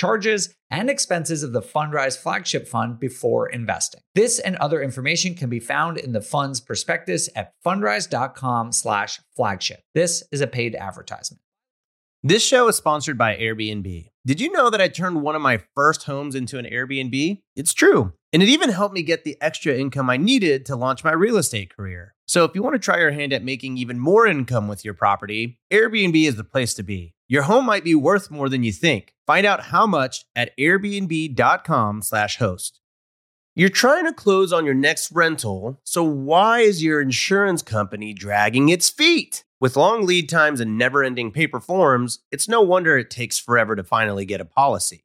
charges, and expenses of the Fundrise flagship fund before investing. This and other information can be found in the fund's prospectus at fundrise.com slash flagship. This is a paid advertisement. This show is sponsored by Airbnb. Did you know that I turned one of my first homes into an Airbnb? It's true. And it even helped me get the extra income I needed to launch my real estate career. So if you want to try your hand at making even more income with your property, Airbnb is the place to be. Your home might be worth more than you think. Find out how much at airbnb.com/slash host. You're trying to close on your next rental, so why is your insurance company dragging its feet? With long lead times and never ending paper forms, it's no wonder it takes forever to finally get a policy.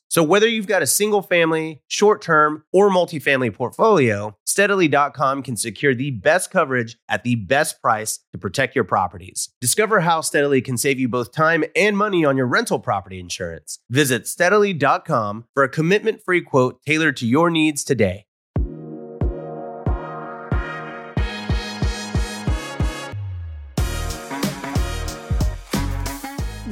So whether you've got a single family, short term, or multifamily portfolio, steadily.com can secure the best coverage at the best price to protect your properties. Discover how Steadily can save you both time and money on your rental property insurance. Visit steadily.com for a commitment free quote tailored to your needs today.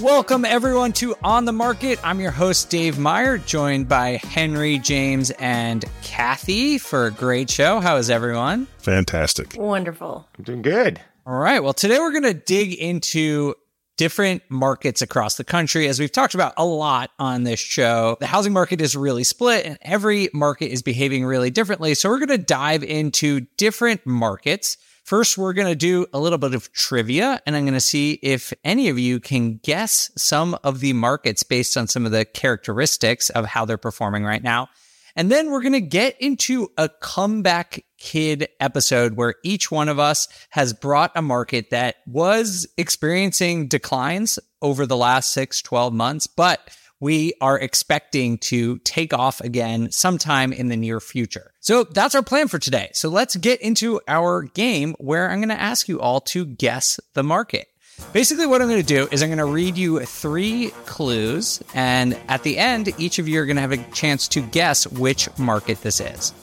Welcome, everyone, to On the Market. I'm your host, Dave Meyer, joined by Henry, James, and Kathy for a great show. How is everyone? Fantastic. Wonderful. I'm doing good. All right. Well, today we're going to dig into different markets across the country. As we've talked about a lot on this show, the housing market is really split and every market is behaving really differently. So we're going to dive into different markets. First, we're going to do a little bit of trivia, and I'm going to see if any of you can guess some of the markets based on some of the characteristics of how they're performing right now. And then we're going to get into a comeback kid episode where each one of us has brought a market that was experiencing declines over the last six, 12 months, but we are expecting to take off again sometime in the near future. So that's our plan for today. So let's get into our game where I'm going to ask you all to guess the market. Basically, what I'm going to do is I'm going to read you three clues, and at the end, each of you are going to have a chance to guess which market this is.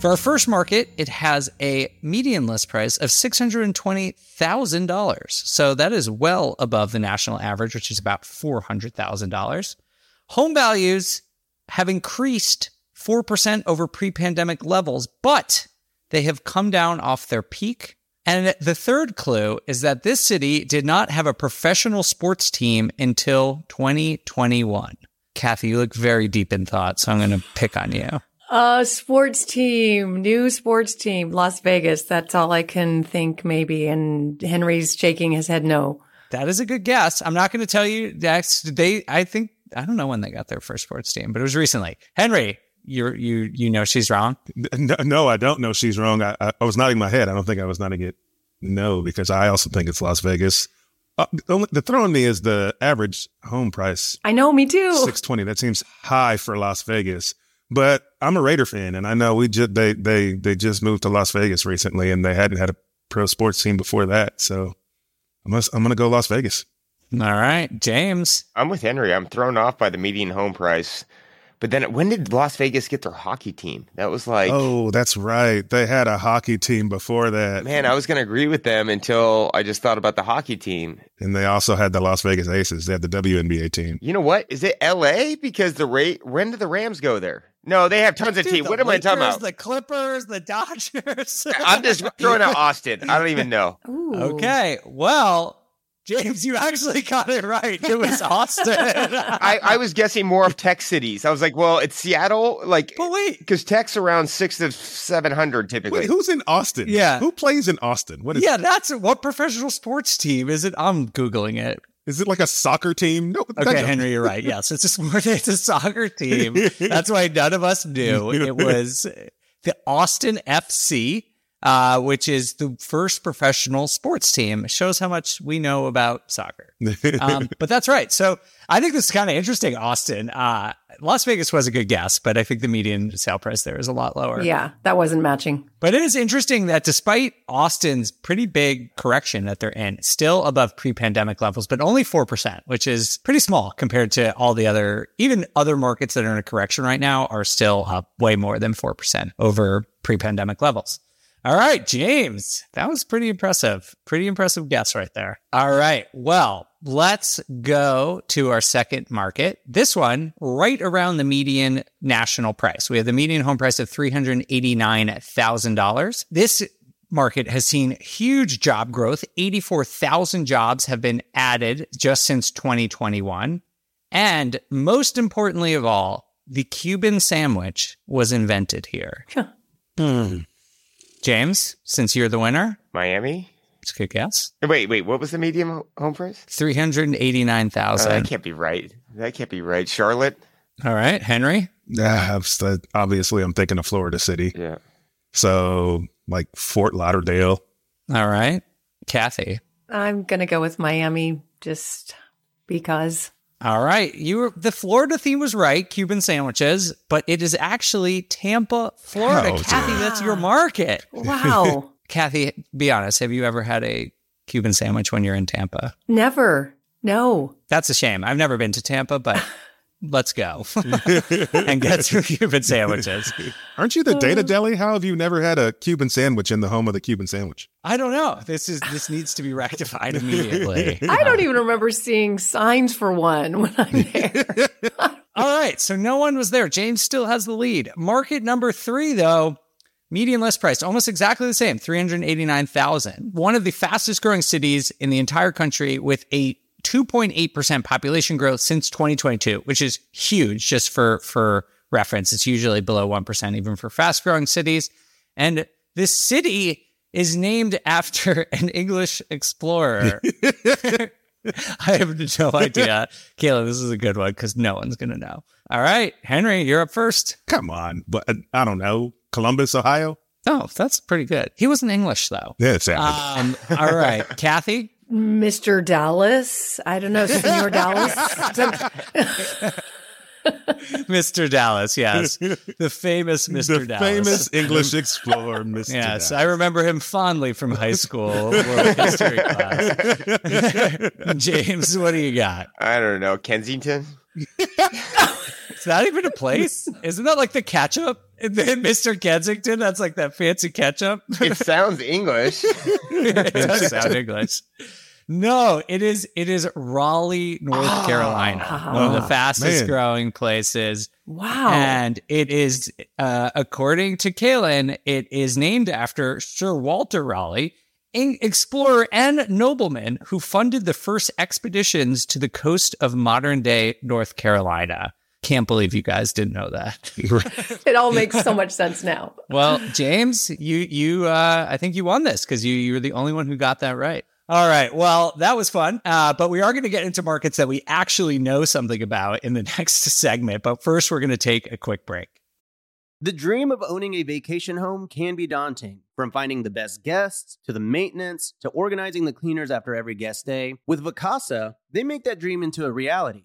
For our first market, it has a median list price of $620,000. So that is well above the national average, which is about $400,000. Home values have increased 4% over pre pandemic levels, but they have come down off their peak. And the third clue is that this city did not have a professional sports team until 2021. Kathy, you look very deep in thought, so I'm going to pick on you. A sports team, new sports team, Las Vegas. That's all I can think, maybe. And Henry's shaking his head no. That is a good guess. I'm not going to tell you. That's they. I think I don't know when they got their first sports team, but it was recently. Henry, you you you know she's wrong. No, no I don't know she's wrong. I, I, I, was nodding my head. I don't think I was nodding it no because I also think it's Las Vegas. Uh, the, the throwing me is the average home price. I know, me too. Six twenty. That seems high for Las Vegas. But I'm a Raider fan, and I know we just they they they just moved to Las Vegas recently, and they hadn't had a pro sports team before that. So I'm gonna, I'm gonna go Las Vegas. All right, James. I'm with Henry. I'm thrown off by the median home price. But then when did Las Vegas get their hockey team? That was like Oh, that's right. They had a hockey team before that. Man, I was going to agree with them until I just thought about the hockey team. And they also had the Las Vegas Aces. They had the WNBA team. You know what? Is it LA because the rate when did the Rams go there? No, they have tons of teams. What am I talking about? The Clippers, the Dodgers. I'm just throwing out Austin. I don't even know. Ooh. okay. Well, James, you actually got it right. It was Austin. I, I was guessing more of tech cities. I was like, well, it's Seattle, like but wait. because tech's around six to seven hundred typically. Wait, who's in Austin? Yeah. Who plays in Austin? What is Yeah, that's what professional sports team is it? I'm googling it. Is it like a soccer team? No. Okay, Henry, you're right. Yes, it's a sport. It's a soccer team. That's why none of us knew it was the Austin FC, uh, which is the first professional sports team. It shows how much we know about soccer. Um, but that's right. So I think this is kind of interesting. Austin, uh, Las Vegas was a good guess, but I think the median sale price there is a lot lower. Yeah, that wasn't matching. But it is interesting that despite Austin's pretty big correction that they're in, still above pre-pandemic levels, but only 4%, which is pretty small compared to all the other, even other markets that are in a correction right now are still up way more than 4% over pre-pandemic levels. All right, James, that was pretty impressive. Pretty impressive guess right there. All right. Well, let's go to our second market. This one right around the median national price. We have the median home price of $389,000. This market has seen huge job growth. 84,000 jobs have been added just since 2021. And most importantly of all, the Cuban sandwich was invented here. Hmm. James, since you're the winner, Miami. It's a good guess. Wait, wait. What was the medium home price? Three hundred eighty-nine Uh, that can't be right. That can't be right. Charlotte. All right, Henry. Yeah, I've st- obviously I'm thinking of Florida City. Yeah. So like Fort Lauderdale. All right, Kathy. I'm going to go with Miami just because. All right, you were the Florida theme was right, Cuban sandwiches, but it is actually Tampa, Florida. Oh, Kathy, dear. that's your market. Wow. Kathy, be honest. Have you ever had a Cuban sandwich when you're in Tampa? Never. No. That's a shame. I've never been to Tampa, but let's go and get some Cuban sandwiches. Aren't you the uh. data deli? How have you never had a Cuban sandwich in the home of the Cuban sandwich? I don't know. This is this needs to be rectified immediately. I don't even remember seeing signs for one when I'm there. All right, so no one was there. James still has the lead. Market number three, though, median list price, almost exactly the same, three hundred eighty-nine thousand. One of the fastest growing cities in the entire country, with a two point eight percent population growth since twenty twenty-two, which is huge. Just for for reference, it's usually below one percent, even for fast growing cities. And this city is named after an English explorer. I have no idea. Kayla, this is a good one because no one's going to know. All right, Henry, you're up first. Come on, but uh, I don't know. Columbus, Ohio. Oh, that's pretty good. He wasn't English, though. Yeah, it sounded. Um, all right, Kathy. Mr. Dallas. I don't know, Senor Dallas. Mr. Dallas, yes. The famous Mr. the Dallas. famous English explorer, Mr. Dallas. Yes, Dallas. I remember him fondly from high school world history class. James, what do you got? I don't know. Kensington. Is that even a place? Isn't that like the ketchup? And then Mr. Kensington, that's like that fancy ketchup. It sounds English. it does sound English. No, it is. It is Raleigh, North Carolina, one of the Oh, fastest man. growing places, wow. and it is, uh, according to Kailyn, it is named after Sir Walter Raleigh, an explorer and nobleman who funded the first expeditions to the coast of modern day North Carolina. Can't believe you guys didn't know that. it all makes so much sense now. Well, James, you you uh, I think you won this because you you were the only one who got that right. All right. Well, that was fun. Uh, but we are going to get into markets that we actually know something about in the next segment. But first, we're going to take a quick break. The dream of owning a vacation home can be daunting. From finding the best guests, to the maintenance, to organizing the cleaners after every guest day. With Vacasa, they make that dream into a reality.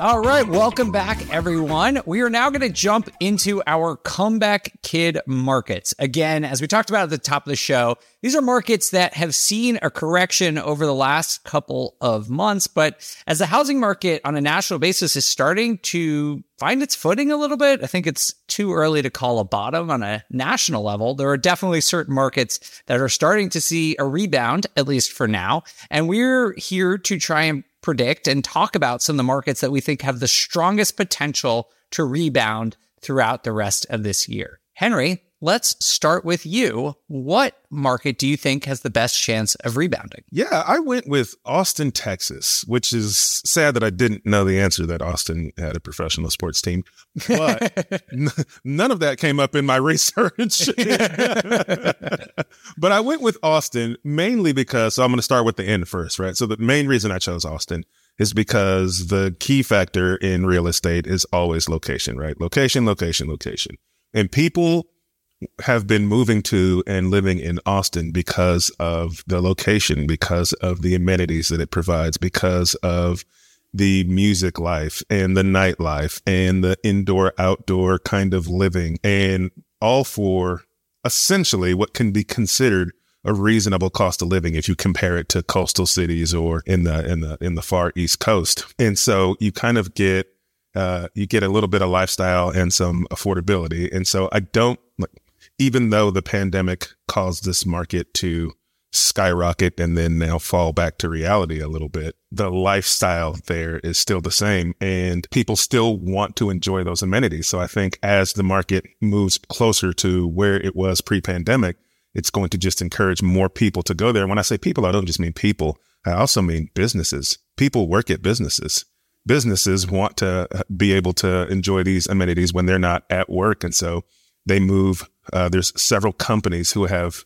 All right, welcome back, everyone. We are now going to jump into our comeback kid markets. Again, as we talked about at the top of the show, these are markets that have seen a correction over the last couple of months. But as the housing market on a national basis is starting to find its footing a little bit, I think it's too early to call a bottom on a national level. There are definitely certain markets that are starting to see a rebound, at least for now. And we're here to try and predict and talk about some of the markets that we think have the strongest potential to rebound throughout the rest of this year. Henry, let's start with you. What market do you think has the best chance of rebounding? Yeah, I went with Austin, Texas, which is sad that I didn't know the answer that Austin had a professional sports team. But n- none of that came up in my research. but I went with Austin mainly because so I'm going to start with the end first, right? So the main reason I chose Austin is because the key factor in real estate is always location, right? Location, location, location. And people have been moving to and living in Austin because of the location, because of the amenities that it provides, because of the music life and the nightlife and the indoor outdoor kind of living and all for essentially what can be considered a reasonable cost of living if you compare it to coastal cities or in the in the in the far east coast. And so you kind of get uh, you get a little bit of lifestyle and some affordability. And so I don't like even though the pandemic caused this market to skyrocket and then now fall back to reality a little bit, the lifestyle there is still the same and people still want to enjoy those amenities. So I think as the market moves closer to where it was pre pandemic, it's going to just encourage more people to go there. When I say people, I don't just mean people. I also mean businesses. People work at businesses. Businesses want to uh, be able to enjoy these amenities when they're not at work. And so they move. Uh, there's several companies who have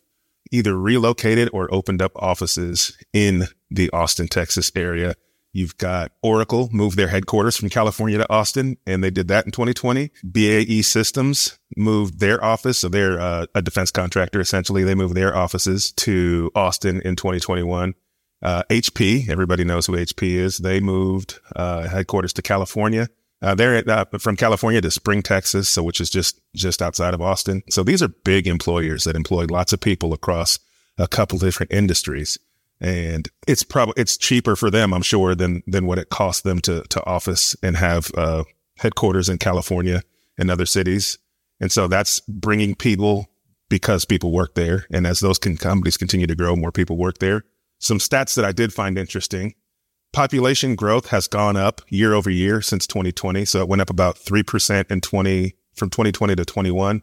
either relocated or opened up offices in the Austin, Texas area. You've got Oracle moved their headquarters from California to Austin, and they did that in 2020. BAE Systems moved their office, so they're uh, a defense contractor essentially. They moved their offices to Austin in 2021. Uh, HP, everybody knows who HP is. They moved uh, headquarters to California. Uh, they're at, uh, from California to Spring, Texas, so which is just just outside of Austin. So these are big employers that employ lots of people across a couple different industries, and it's probably it's cheaper for them, I'm sure, than than what it costs them to to office and have uh, headquarters in California and other cities. And so that's bringing people because people work there, and as those can, companies continue to grow, more people work there. Some stats that I did find interesting population growth has gone up year over year since 2020. So it went up about 3% in 20 from 2020 to 21,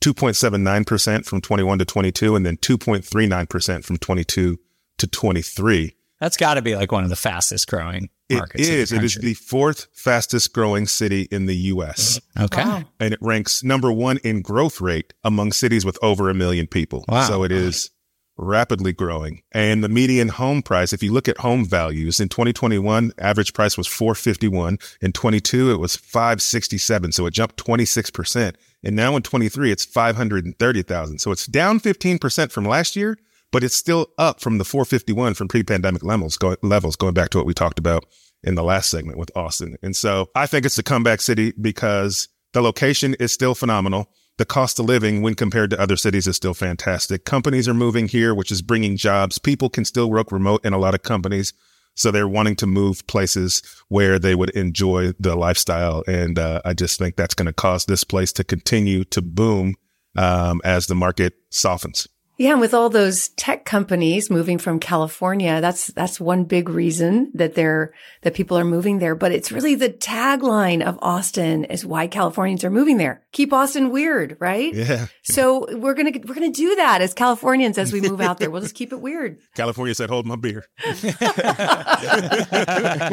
2.79% from 21 to 22, and then 2.39% from 22 to 23. That's got to be like one of the fastest growing markets. It is. It is the fourth fastest growing city in the U.S. Okay. Wow. and it ranks number one in growth rate among cities with over a million people. Wow. So it is rapidly growing. And the median home price, if you look at home values in 2021, average price was 451. In 22, it was 567. So it jumped 26%. And now in 23, it's 530,000. So it's down 15% from last year, but it's still up from the 451 from pre-pandemic levels, go, levels going back to what we talked about in the last segment with Austin. And so I think it's a comeback city because the location is still phenomenal. The cost of living when compared to other cities is still fantastic. Companies are moving here, which is bringing jobs. People can still work remote in a lot of companies. So they're wanting to move places where they would enjoy the lifestyle. And uh, I just think that's going to cause this place to continue to boom um, as the market softens. Yeah, and with all those tech companies moving from California, that's that's one big reason that they're that people are moving there. But it's really the tagline of Austin is why Californians are moving there. Keep Austin weird, right? Yeah. So we're gonna we're gonna do that as Californians as we move out there. We'll just keep it weird. California said, "Hold my beer." we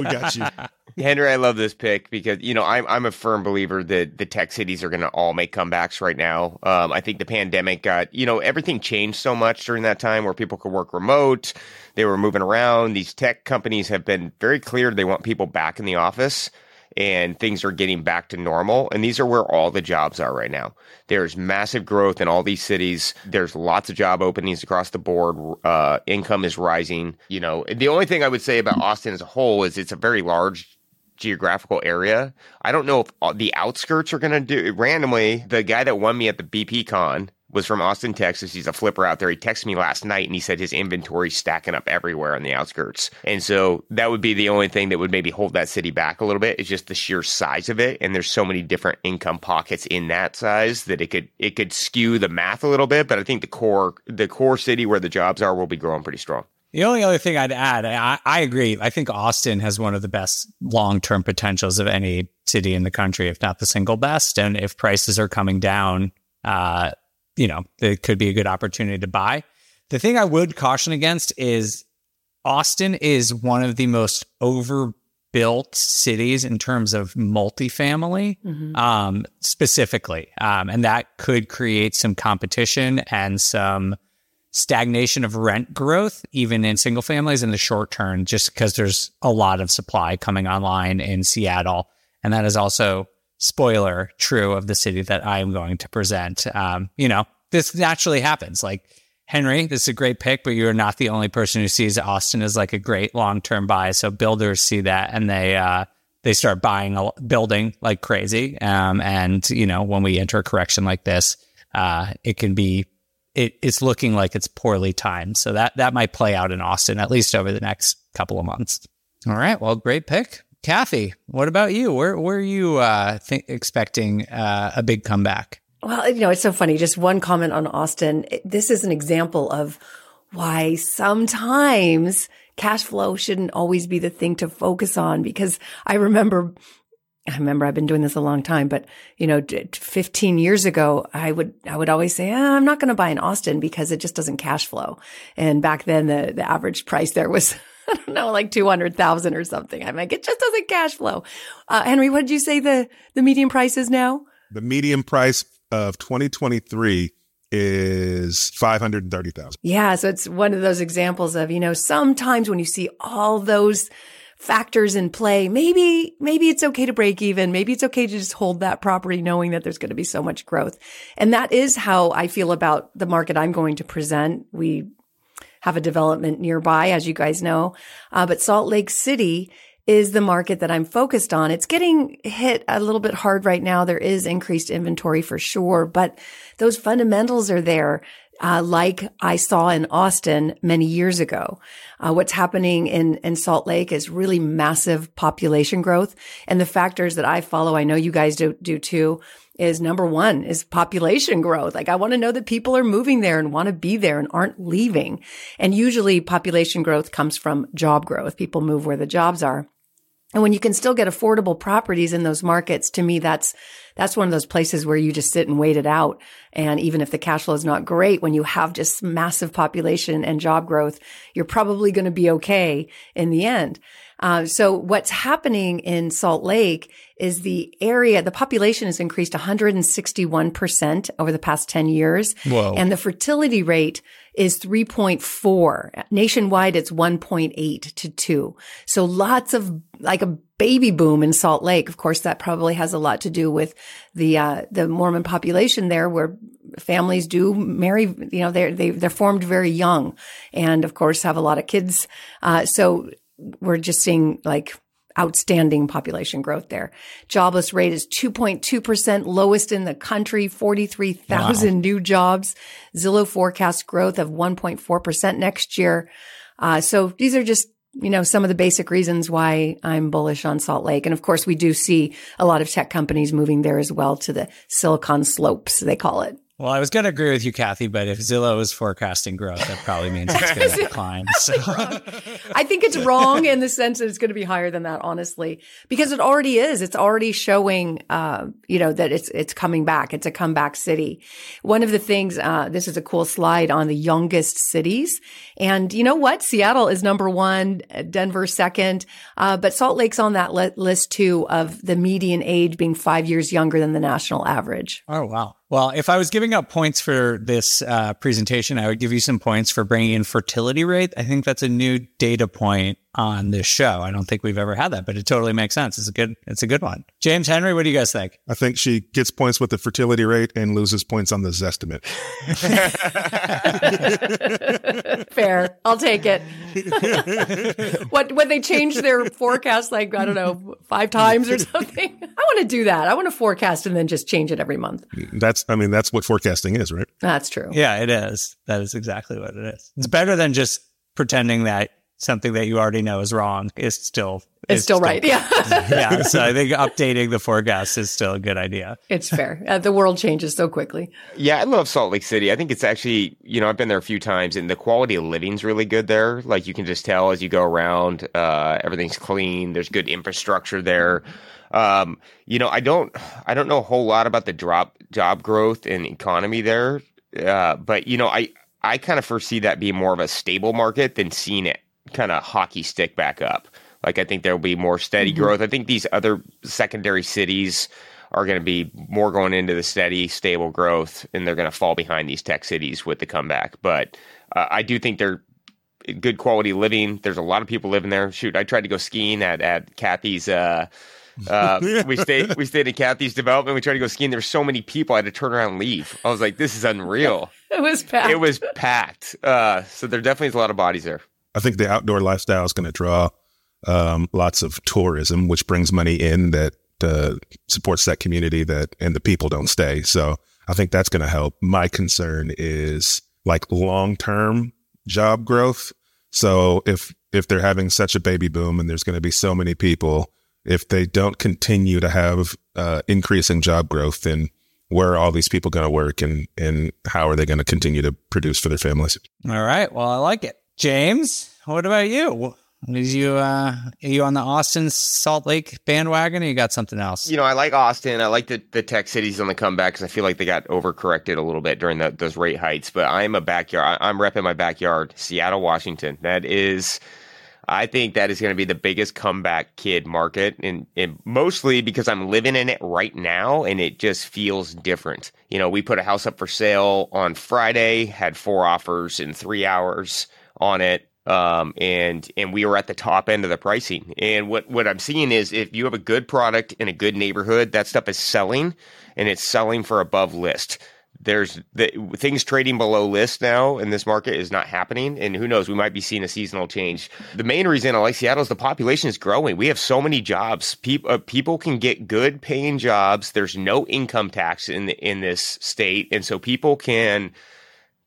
got you. Henry, I love this pick because you know I'm I'm a firm believer that the tech cities are going to all make comebacks right now. Um, I think the pandemic got you know everything changed so much during that time where people could work remote, they were moving around. These tech companies have been very clear they want people back in the office, and things are getting back to normal. And these are where all the jobs are right now. There's massive growth in all these cities. There's lots of job openings across the board. Uh, income is rising. You know, the only thing I would say about Austin as a whole is it's a very large geographical area. I don't know if uh, the outskirts are going to do randomly. The guy that won me at the BP con was from Austin, Texas. He's a flipper out there. He texted me last night and he said his inventory's stacking up everywhere on the outskirts. And so that would be the only thing that would maybe hold that city back a little bit is just the sheer size of it. And there's so many different income pockets in that size that it could it could skew the math a little bit. But I think the core the core city where the jobs are will be growing pretty strong. The only other thing I'd add, I, I agree. I think Austin has one of the best long term potentials of any city in the country, if not the single best. And if prices are coming down, uh, you know, it could be a good opportunity to buy. The thing I would caution against is Austin is one of the most overbuilt cities in terms of multifamily, Mm-hmm. um, specifically. Um, and that could create some competition and some stagnation of rent growth, even in single families in the short term, just because there's a lot of supply coming online in Seattle. And that is also, spoiler, true of the city that I am going to present. Um, you know, this naturally happens. Like, Henry, this is a great pick, but you're not the only person who sees Austin as like a great long term buy. So builders see that and they, uh, they start buying a building like crazy. Um, and you know, when we enter a correction like this, uh, it can be it, it's looking like it's poorly timed. So that that might play out in Austin at least over the next couple of months. All right, well, great pick, Kathy. What about you? Where where are you uh, th- expecting uh, a big comeback? Well, you know, it's so funny. Just one comment on Austin. It- This is an example of why sometimes cash flow shouldn't always be the thing to focus on because I remember I remember I've been doing this a long time, but you know, 15 years ago, I would, I would always say, ah, I'm not going to buy in Austin because it just doesn't cash flow. And back then the, the average price there was, I don't know, like 200,000 or something. I'm like, it just doesn't cash flow. Uh, Henry, what did you say the, the median price is now? The median price of 2023 is 530,000. Yeah. So it's one of those examples of, you know, sometimes when you see all those factors in play, maybe, maybe it's okay to break even. Maybe it's okay to just hold that property knowing that there's going to be so much growth. And that is how I feel about the market I'm going to present. We have a development nearby, as you guys know. Uh, but Salt Lake City is the market that I'm focused on. It's getting hit a little bit hard right now. There is increased inventory for sure, but those fundamentals are there. Uh, like I saw in Austin many years ago. Uh, what's happening in, in Salt Lake is really massive population growth. And the factors that I follow, I know you guys do, do too, is number one is population growth. Like I want to know that people are moving there and want to be there and aren't leaving. And usually population growth comes from job growth. People move where the jobs are. And when you can still get affordable properties in those markets, to me, that's, that's one of those places where you just sit and wait it out. And even if the cash flow is not great, when you have just massive population and job growth, you're probably going to be okay in the end. Uh, so what's happening in Salt Lake is the area, the population has increased 161% over the past 10 years. Whoa. And the fertility rate is 3.4. Nationwide, it's 1.8 to 2. So lots of like a baby boom in Salt Lake. Of course, that probably has a lot to do with the, uh, the Mormon population there where families do marry, you know, they're, they, they're formed very young and of course have a lot of kids. Uh, so we're just seeing like outstanding population growth there. Jobless rate is 2.2%, lowest in the country, 43,000 new jobs. Zillow forecasts growth of 1.4% next year. Uh, so these are just you know, some of the basic reasons why I'm bullish on Salt Lake. And of course, we do see a lot of tech companies moving there as well to the Silicon Slopes, they call it. Well, I was going to agree with you, Kathy, but if Zillow is forecasting growth, that probably means it's going to decline. So. I think it's wrong in the sense that it's going to be higher than that, honestly, because it already is. It's already showing, uh, you know, that it's it's coming back. It's a comeback city. One of the things, uh, this is a cool slide on the youngest cities, and you know what? Seattle is number one, Denver second, uh, but Salt Lake's on that li- list too of the median age being five years younger than the national average. Oh wow. Well, if I was giving out points for this uh, presentation, I would give you some points for bringing in fertility rate. I think that's a new data point on this show. I don't think we've ever had that, but it totally makes sense. It's a good, it's a good one. James Henry, what do you guys think? I think she gets points with the fertility rate and loses points on the Zestimate. Fair, I'll take it. what when they change their forecast, like I don't know, five times or something? I want to do that. I want to forecast and then just change it every month. That's, I mean, that's what forecasting is, right? That's true. Yeah, it is. That is exactly what it is. It's better than just pretending that something that you already know is wrong is still It's still right. Yeah. yeah. So I think updating the forecast is still a good idea. It's fair. Uh, the world changes so quickly. Yeah, I love Salt Lake City. I think it's actually, you know, I've been there a few times and the quality of living's really good there. Like you can just tell as you go around, uh, everything's clean. There's good infrastructure there. Um, you know, I don't, I don't know a whole lot about the drop job growth and economy there. Uh, but you know, I, I kind of foresee that being more of a stable market than seeing it kind of hockey stick back up. Like I think there will be more steady Mm-hmm. growth. I think these other secondary cities are going to be more going into the steady, stable growth, and they're going to fall behind these tech cities with the comeback. But uh, I do think they're good quality living. There's a lot of people living there. Shoot, I tried to go skiing at at Kathy's. Uh, uh, we stayed we stayed in Kathy's development. We tried to go skiing. There's so many people. I had to turn around and leave. I was like, this is unreal. It was packed. it was packed. Uh, so there definitely is a lot of bodies there. I think the outdoor lifestyle is going to draw um, lots of tourism, which brings money in that uh, supports that community that and the people don't stay. So I think that's going to help. My concern is like long term job growth. So if if they're having such a baby boom and there's going to be so many people, if they don't continue to have uh, increasing job growth, then where are all these people going to work and and how are they going to continue to produce for their families? All right. Well, I like it. James, what about you? Is you uh are you on the Austin Salt Lake bandwagon or you got something else? You know, I like Austin. I like the, the tech cities on the comeback because I feel like they got overcorrected a little bit during the, those rate heights. But I'm a backyard. I'm repping my backyard, Seattle, Washington. That is, I think that is going to be the biggest comeback kid market, and, and mostly because I'm living in it right now, and it just feels different. You know, we put a house up for sale on Friday, had four offers in three hours on it um, and and we were at the top end of the pricing. And what what I'm seeing is if you have a good product in a good neighborhood, that stuff is selling, and it's selling for above list. There's the things trading below list now in this market is not happening, and who knows? We might be seeing a seasonal change. The main reason I like Seattle is the population is growing. We have so many jobs. People uh, people can get good paying jobs. There's no income tax in the, in this state, and so people can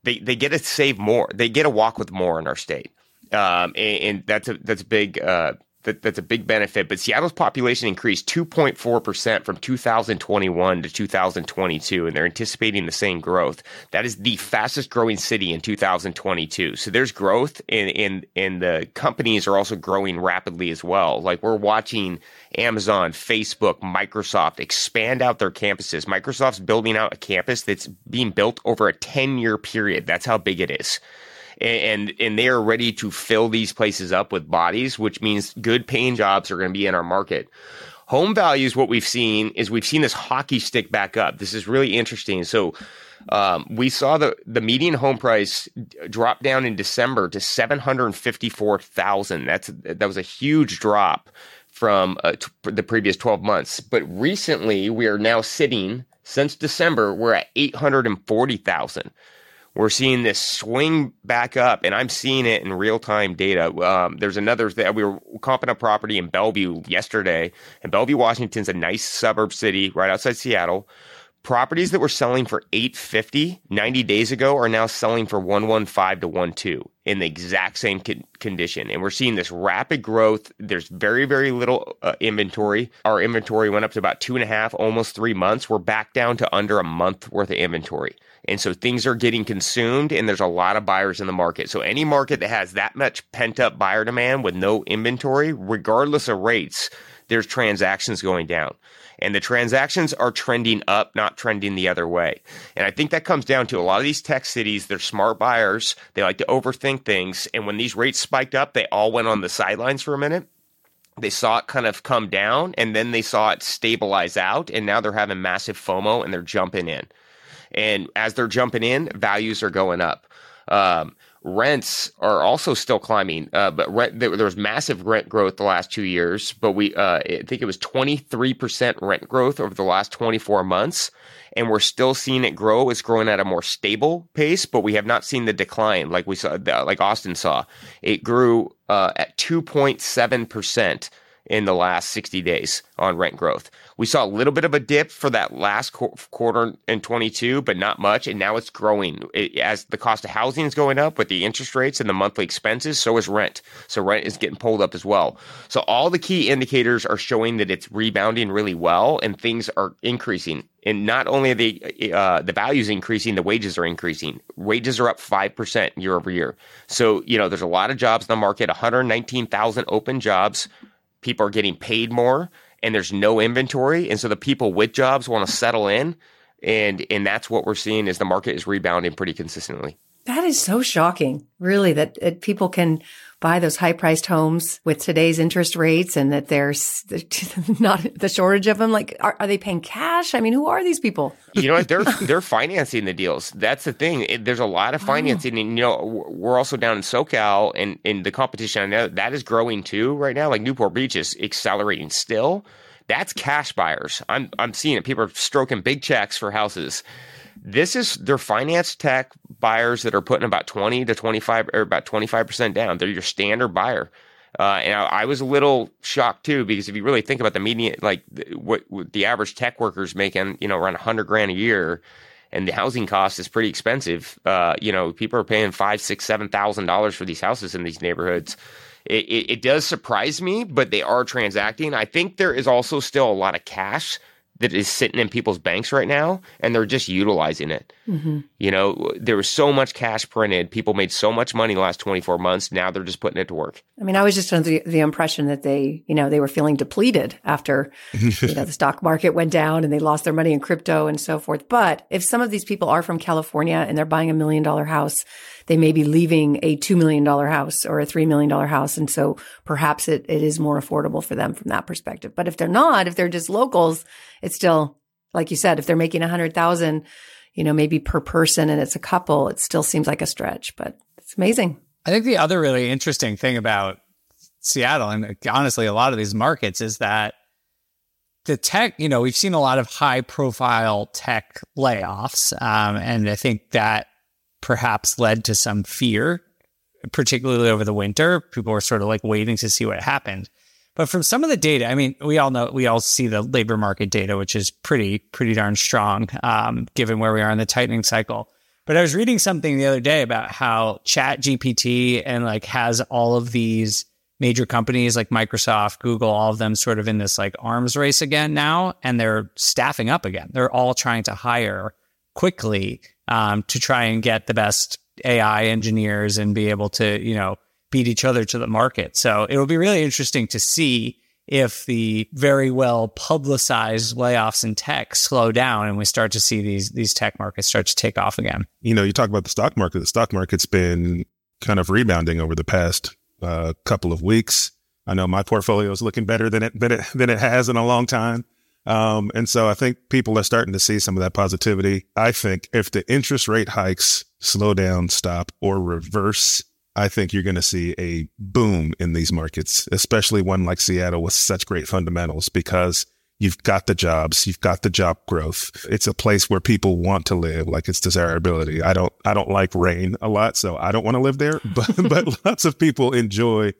they they get to save more. They get to walk with more in our state um, and, and that's a that's a big uh, that, that's a big benefit. But Seattle's population increased 2.4 percent from 2021 to 2022, and they're anticipating the same growth. That is the fastest growing city in 2022. So there's growth, and and and the companies are also growing rapidly as well. Like we're watching Amazon, Facebook, Microsoft expand out their campuses. Microsoft's building out a campus that's being built over a 10 year period. That's how big it is and and they are ready to fill these places up with bodies, which means good paying jobs are going to be in our market. Home values, what we've seen is we've seen this hockey stick back up. This is really interesting. So um, we saw the the median home price drop down in December to seven hundred fifty four thousand. That's that was a huge drop from uh, t- the previous twelve months. But recently, we are now sitting since December. We're at eight hundred and forty thousand we're seeing this swing back up, and I'm seeing it in real time data. Um, there's another that we were comping a property in Bellevue yesterday, and Bellevue, Washington's a nice suburb city right outside Seattle. Properties that were selling for 850 90 days ago are now selling for 115 to 12 in the exact same con- condition. And we're seeing this rapid growth. There's very, very little uh, inventory. Our inventory went up to about two and a half, almost three months. We're back down to under a month worth of inventory. And so things are getting consumed and there's a lot of buyers in the market. So any market that has that much pent up buyer demand with no inventory, regardless of rates, there's transactions going down. And the transactions are trending up, not trending the other way. And I think that comes down to a lot of these tech cities, they're smart buyers. They like to overthink things. And when these rates spiked up, they all went on the sidelines for a minute they saw it kind of come down and then they saw it stabilize out and now they're having massive FOMO and they're jumping in. And as they're jumping in, values are going up. Um, rents are also still climbing, uh, but rent, there, was massive rent growth the last two years. But we, uh, I think it was 23% rent growth over the last 24 months. And we're still seeing it grow. It's growing at a more stable pace, but we have not seen the decline like we saw, like Austin saw. It grew uh, at 2.7% in the last 60 days on rent growth. We saw a little bit of a dip for that last qu- quarter in 22, but not much. And now it's growing it, as the cost of housing is going up with the interest rates and the monthly expenses. So is rent. So rent is getting pulled up as well. So all the key indicators are showing that it's rebounding really well and things are increasing. And not only the uh, the values increasing, the wages are increasing. Wages are up five percent year over year. So you know there's a lot of jobs in the market. 119,000 open jobs. People are getting paid more and there's no inventory. And so the people with jobs want to settle in. And, and that's what we're seeing is the market is rebounding pretty consistently. That is so shocking, really, that, that people can buy those high priced homes with today's interest rates and that there's not the shortage of them. Like, are, are, they paying cash? I mean, who are these people? You know, they're, they're financing the deals. That's the thing. It, there's a lot of financing. Oh. And, you know, we're also down in SoCal and in the competition. I know that is growing too right now. Like Newport Beach is accelerating still. That's cash buyers. I'm, I'm seeing it. People are stroking big checks for houses. This is their finance tech buyers that are putting about 20 to 25 or about 25% down. They're your standard buyer. Uh, and I, I, was a little shocked too because if you really think about the median, like what, what the average tech worker's making, you know, around 100 grand a year, and the housing cost is pretty expensive. Uh, you know, people are paying five, six, seven thousand dollars for these houses in these neighborhoods. It, it, it does surprise me, but they are transacting. I think there is also still a lot of cash that is sitting in people's banks right now and they're just utilizing it. Mm-hmm. You know, there was so much cash printed. People made so much money the last 24 months. Now they're just putting it to work. I mean, I was just under the, the impression that they, you know, they were feeling depleted after, you know, the stock market went down and they lost their money in crypto and so forth. But if some of these people are from California and they're buying a million dollar house, they may be leaving a $2 million house or a $3 million house. And so perhaps it, it is more affordable for them from that perspective. But if they're not, if they're just locals, it's still, like you said, if they're making a hundred thousand, you know, maybe per person and it's a couple, it still seems like a stretch, but it's amazing. I think the other really interesting thing about Seattle and honestly, a lot of these markets is that the tech, you know, we've seen a lot of high profile tech layoffs. Um, and I think that perhaps led to some fear, particularly over the winter. People were sort of like waiting to see what happened. But from some of the data, I mean, we all know, we all see the labor market data, which is pretty, pretty darn strong, um, given where we are in the tightening cycle. But I was reading something the other day about how Chat GPT and like has all of these major companies like Microsoft, Google, all of them sort of in this like arms race again now, and they're staffing up again. They're all trying to hire quickly um, to try and get the best AI engineers and be able to, you know, beat each other to the market. So it will be really interesting to see if the very well publicized layoffs in tech slow down and we start to see these these tech markets start to take off again. You know, you talk about the stock market. The stock market's been kind of rebounding over the past uh, couple of weeks. I know my portfolio is looking better than it than it than it has in a long time. Um, and so I think people are starting to see some of that positivity. I think if the interest rate hikes slow down, stop, or reverse, I think you're going to see a boom in these markets, especially one like Seattle with such great fundamentals because you've got the jobs, you've got the job growth. It's a place where people want to live, like it's desirability. I don't, I don't like rain a lot, so I don't want to live there, but, but lots of people enjoy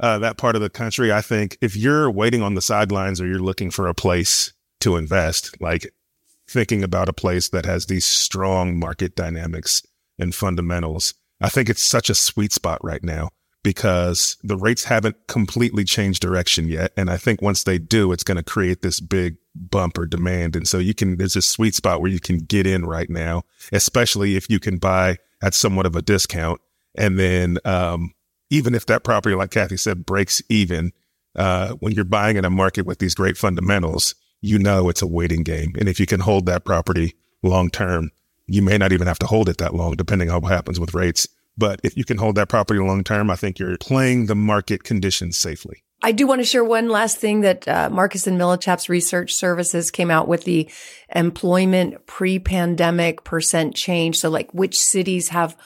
uh, that part of the country. I think if you're waiting on the sidelines or you're looking for a place to invest, like thinking about a place that has these strong market dynamics and fundamentals, I think it's such a sweet spot right now because the rates haven't completely changed direction yet. And I think once they do, it's going to create this big bump or demand. And so you can, there's a sweet spot where you can get in right now, especially if you can buy at somewhat of a discount. And then, um, even if that property, like Kathy said, breaks even, uh, when you're buying in a market with these great fundamentals, you know it's a waiting game. And if you can hold that property long term, you may not even have to hold it that long, depending on what happens with rates. But if you can hold that property long term, I think you're playing the market conditions safely. I do want to share one last thing that uh, Marcus and Millichap's research services came out with the employment pre-pandemic percent change. So like which cities have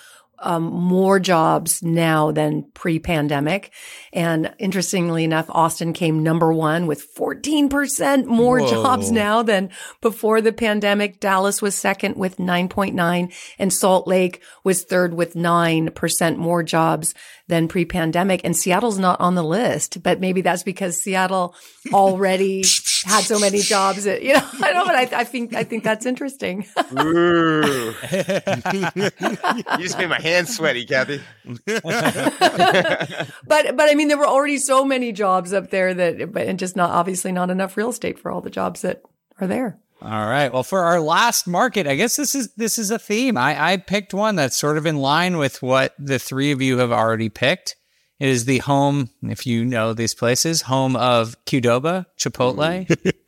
um, more jobs now than pre-pandemic. And interestingly enough, Austin came number one with 14% more Whoa. jobs now than before the pandemic. Dallas was second with 9.9 and Salt Lake was third with 9% more jobs than pre-pandemic. And Seattle's not on the list, but maybe that's because Seattle already had so many jobs that, you know, I know, but I, I think, I think that's interesting. you just made my hands sweaty, Kathy. but, but I mean, there were already so many jobs up there that, but, and just not, obviously not enough real estate for all the jobs that are there. All right. Well, for our last market, I guess this is this is a theme. I, I picked one that's sort of in line with what the three of you have already picked. It is the home, if you know these places, home of Qdoba, Chipotle,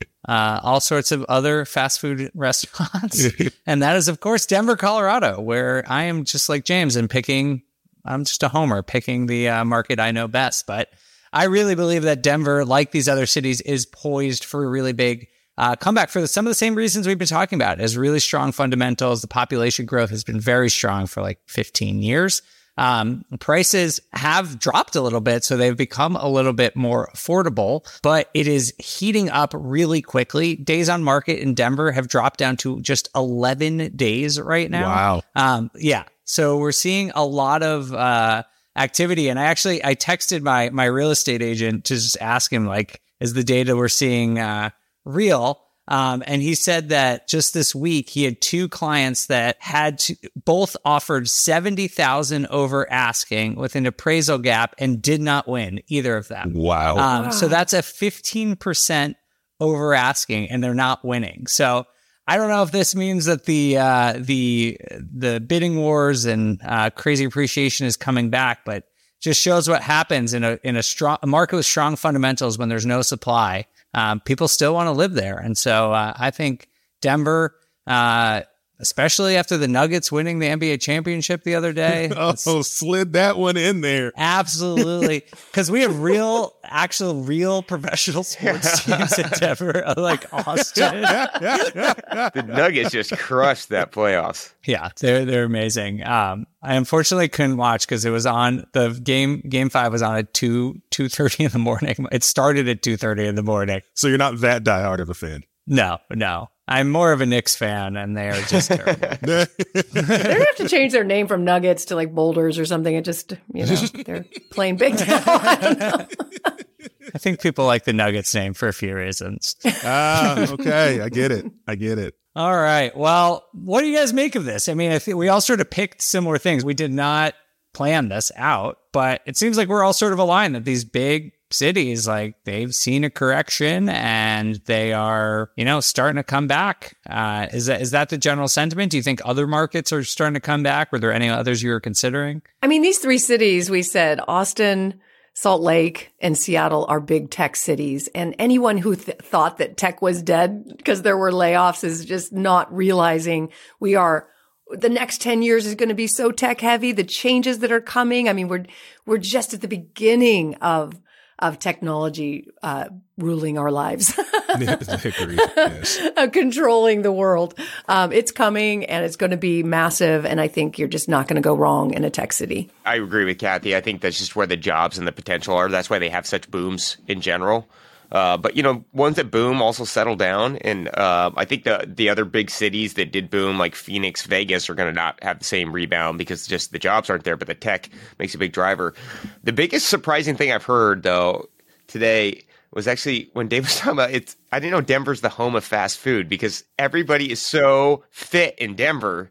uh, all sorts of other fast food restaurants, and that is, of course, Denver, Colorado, where I am just like James and picking. I'm just a homer, picking the uh, market I know best, but. I really believe that Denver, like these other cities, is poised for a really big uh, comeback for the, some of the same reasons we've been talking about. It has really strong fundamentals. The population growth has been very strong for like 15 years. Um, prices have dropped a little bit, so they've become a little bit more affordable, but it is heating up really quickly. Days on market in Denver have dropped down to just 11 days right now. Wow. Um, yeah. So we're seeing a lot of, uh, activity. And I actually, I texted my, my real estate agent to just ask him, like, is the data we're seeing, uh, real. Um, and he said that just this week he had two clients that had to, both offered 70,000 over asking with an appraisal gap and did not win either of them. Wow. Um, so that's a 15% over asking and they're not winning. So I don't know if this means that the, uh, the, the bidding wars and, uh, crazy appreciation is coming back, but just shows what happens in a, in a strong a market with strong fundamentals when there's no supply um, people still want to live there. And so uh, I think Denver, uh, especially after the Nuggets winning the NBA championship the other day. oh, slid that one in there. Absolutely. Because we have real, actual, real professional sports teams in Denver, like Austin. the Nuggets just crushed that playoffs. Yeah, they're they're amazing. Um, I unfortunately couldn't watch because it was on the game. Game five was on at two two thirty in the morning. It started at two thirty in the morning. So you're not that diehard of a fan. No, no. I'm more of a Knicks fan, and they are just terrible. They're gonna have to change their name from Nuggets to like Boulders or something. It just, you know, they're playing big now. I, I think people like the Nuggets name for a few reasons. Ah, okay, I get it. I get it. All right. Well, what do you guys make of this? I mean, I think we all sort of picked similar things. We did not plan this out, but it seems like we're all sort of aligned that these big cities like they've seen a correction and they are you know starting to come back. Uh, is that is that the general sentiment? Do you think other markets are starting to come back? Were there any others you were considering? I mean, these three cities we said Austin, Salt Lake, and Seattle are big tech cities, and anyone who th- thought that tech was dead because there were layoffs is just not realizing we are the next 10 years is going to be so tech heavy, the changes that are coming. I mean, we're, we're just at the beginning of, of technology, uh, ruling our lives. Yes. controlling the world. Um, it's coming and it's going to be massive. And I think you're just not going to go wrong in a tech city. I agree with Kathy. I think that's just where the jobs and the potential are. That's why they have such booms in general. Uh, but you know, ones that boom also settle down, and uh, I think the the other big cities that did boom, like Phoenix, Vegas, are going to not have the same rebound because just the jobs aren't there. But the tech makes a big driver. The biggest surprising thing I've heard though today was actually when Dave was talking about it's. I didn't know Denver's the home of fast food because everybody is so fit in Denver.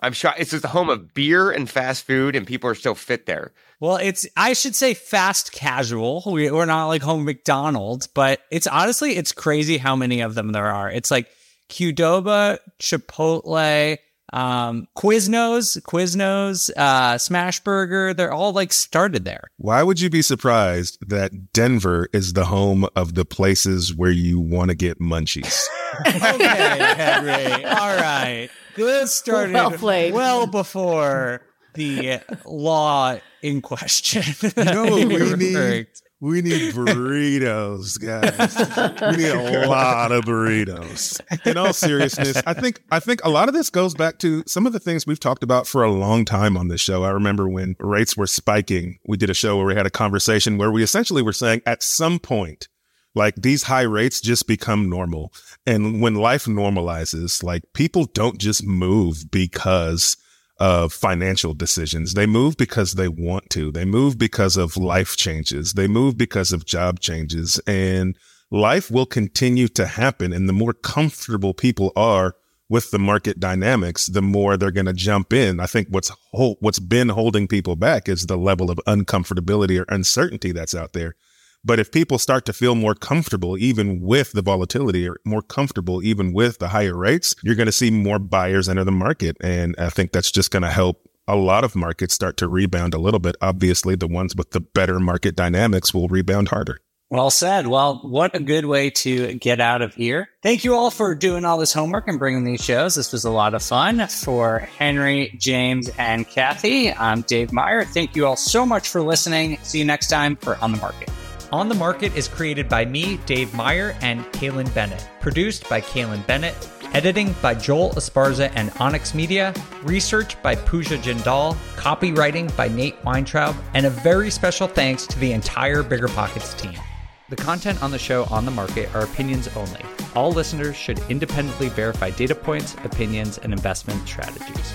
I'm shocked. It's just the home of beer and fast food, and people are still fit there. Well, it's I should say fast casual. We, we're not like home McDonald's, but it's honestly it's crazy how many of them there are. It's like Qdoba, Chipotle, um, Quiznos, Quiznos, uh, Smashburger. They're all like started there. Why would you be surprised that Denver is the home of the places where you want to get munchies? okay, Henry. All right. This started Well played. well before the law in question. No, that we you're need referring to. We need burritos, guys. we need a lot of burritos. In all seriousness, I think I think a lot of this goes back to some of the things we've talked about for a long time on this show. I remember when rates were spiking, we did a show where we had a conversation where we essentially were saying at some point like these high rates just become normal. And when life normalizes, like people don't just move because of financial decisions. They move because they want to. They move because of life changes. They move because of job changes and life will continue to happen. And the more comfortable people are with the market dynamics, the more they're going to jump in. I think what's what's been holding people back is the level of uncomfortability or uncertainty that's out there. But if people start to feel more comfortable, even with the volatility, or more comfortable, even with the higher rates, you're going to see more buyers enter the market. And I think that's just going to help a lot of markets start to rebound a little bit. Obviously, the ones with the better market dynamics will rebound harder. Well said. Well, what a good way to get out of here. Thank you all for doing all this homework and bringing these shows. This was a lot of fun. For Henry, James, and Kathy, I'm Dave Meyer. Thank you all so much for listening. See you next time for On the Market. On the Market is created by me, Dave Meyer, and Kailyn Bennett. Produced by Kailyn Bennett. Editing by Joel Esparza and Onyx Media. Research by Pooja Jindal. Copywriting by Nate Weintraub. And a very special thanks to the entire Bigger Pockets team. The content on the show On the Market are opinions only. All listeners should independently verify data points, opinions, and investment strategies.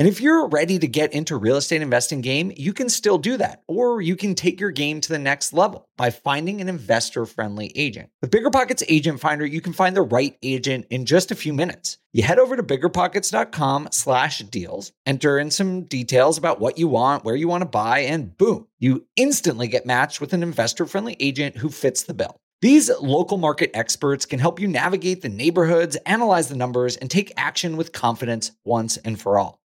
And if you're ready to get into real estate investing game, you can still do that. Or you can take your game to the next level by finding an investor-friendly agent. With BiggerPockets Agent Finder, you can find the right agent in just a few minutes. You head over to biggerpockets.com slash deals, enter in some details about what you want, where you want to buy, and boom, you instantly get matched with an investor-friendly agent who fits the bill. These local market experts can help you navigate the neighborhoods, analyze the numbers, and take action with confidence once and for all.